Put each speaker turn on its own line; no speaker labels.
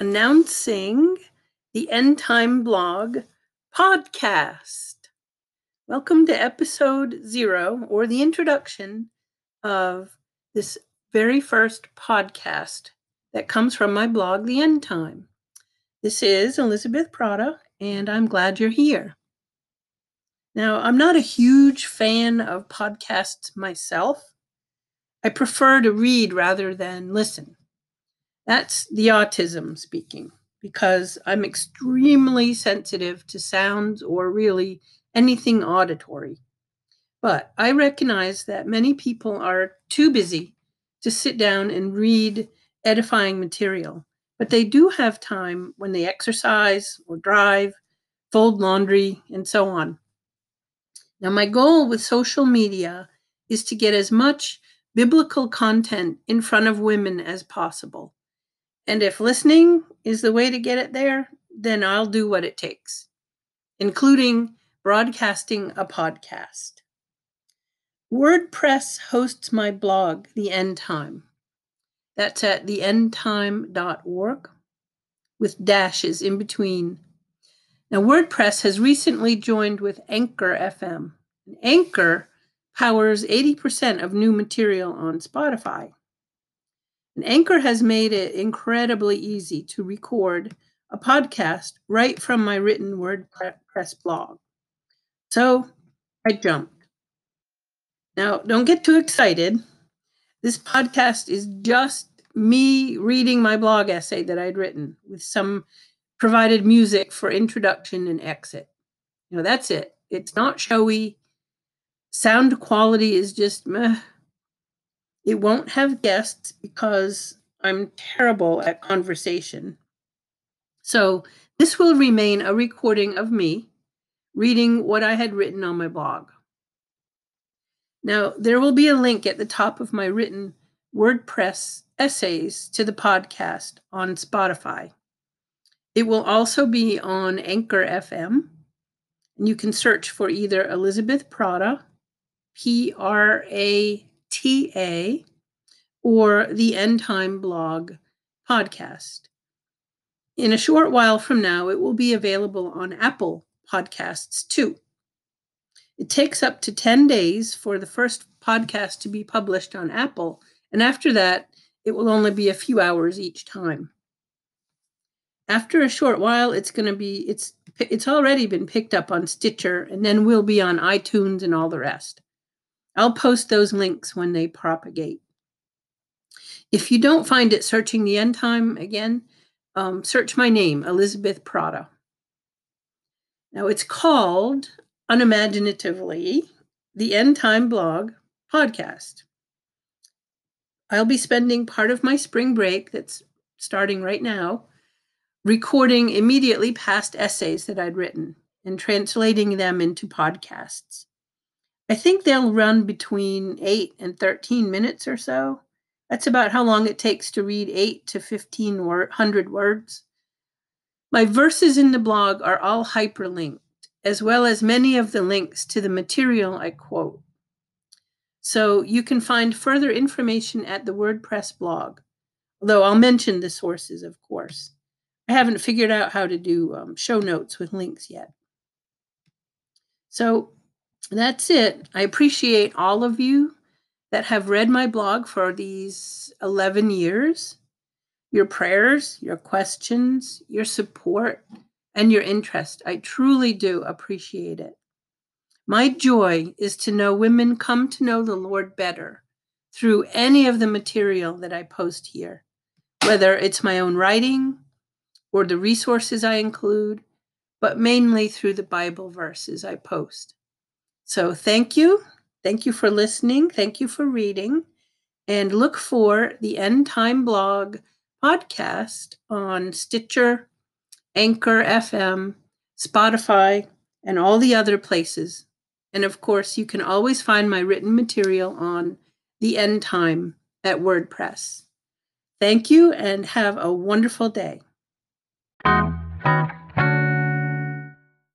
announcing the End Time Blog podcast. Welcome to episode zero, or the introduction of this very first podcast that comes from my blog, The End Time. This is Elizabeth Prata, and I'm glad you're here. Now, I'm not a huge fan of podcasts myself. I prefer to read rather than listen. That's the autism speaking, because I'm extremely sensitive to sounds or really anything auditory. But I recognize that many people are too busy to sit down and read edifying material, but they do have time when they exercise or drive, fold laundry, and so on. Now, my goal with social media is to get as much biblical content in front of women as possible. And if listening is the way to get it there, then I'll do what it takes, including broadcasting a podcast. WordPress hosts my blog, The End Time. That's at theendtime.org with dashes in between. Now, WordPress has recently joined with Anchor FM. Anchor powers 80% of new material on Spotify. And Anchor has made it incredibly easy to record a podcast right from my written WordPress blog. So I jumped. Now, don't get too excited. This podcast is just me reading my blog essay that I'd written with some provided music for introduction and exit. You know, that's it. It's not showy. Sound quality is just meh. It won't have guests because I'm terrible at conversation. So this will remain a recording of me reading what I had written on my blog. Now, there will be a link at the top of my written WordPress essays to the podcast on Spotify. It will also be on Anchor FM, and you can search for either Elizabeth Prata, P R A TA or the End Time blog podcast. In a short while from now, it will be available on Apple Podcasts too. It takes up to 10 days for the first podcast to be published on Apple, and after that, it will only be a few hours each time. After a short while, it's going to be it's it's already been picked up on Stitcher and then will be on iTunes and all the rest. I'll post those links when they propagate. If you don't find it searching the end time again, um, search my name, Elizabeth Prata. Now it's called unimaginatively the End Time Blog Podcast. I'll be spending part of my spring break that's starting right now recording immediately past essays that I'd written and translating them into podcasts. I think they'll run between 8 and 13 minutes or so. That's about how long it takes to read 8 to 1500 words. My verses in the blog are all hyperlinked, as well as many of the links to the material I quote. So you can find further information at the WordPress blog, although I'll mention the sources, of course. I haven't figured out how to do um, show notes with links yet. So that's it. I appreciate all of you that have read my blog for these 11 years. Your prayers, your questions, your support, and your interest. I truly do appreciate it. My joy is to know women come to know the Lord better through any of the material that I post here, whether it's my own writing or the resources I include, but mainly through the Bible verses I post. So thank you. Thank you for listening. Thank you for reading. And look for the End Time Blog podcast on Stitcher, Anchor FM, Spotify, and all the other places. And of course, you can always find my written material on the End Time at WordPress. Thank you and have a wonderful day.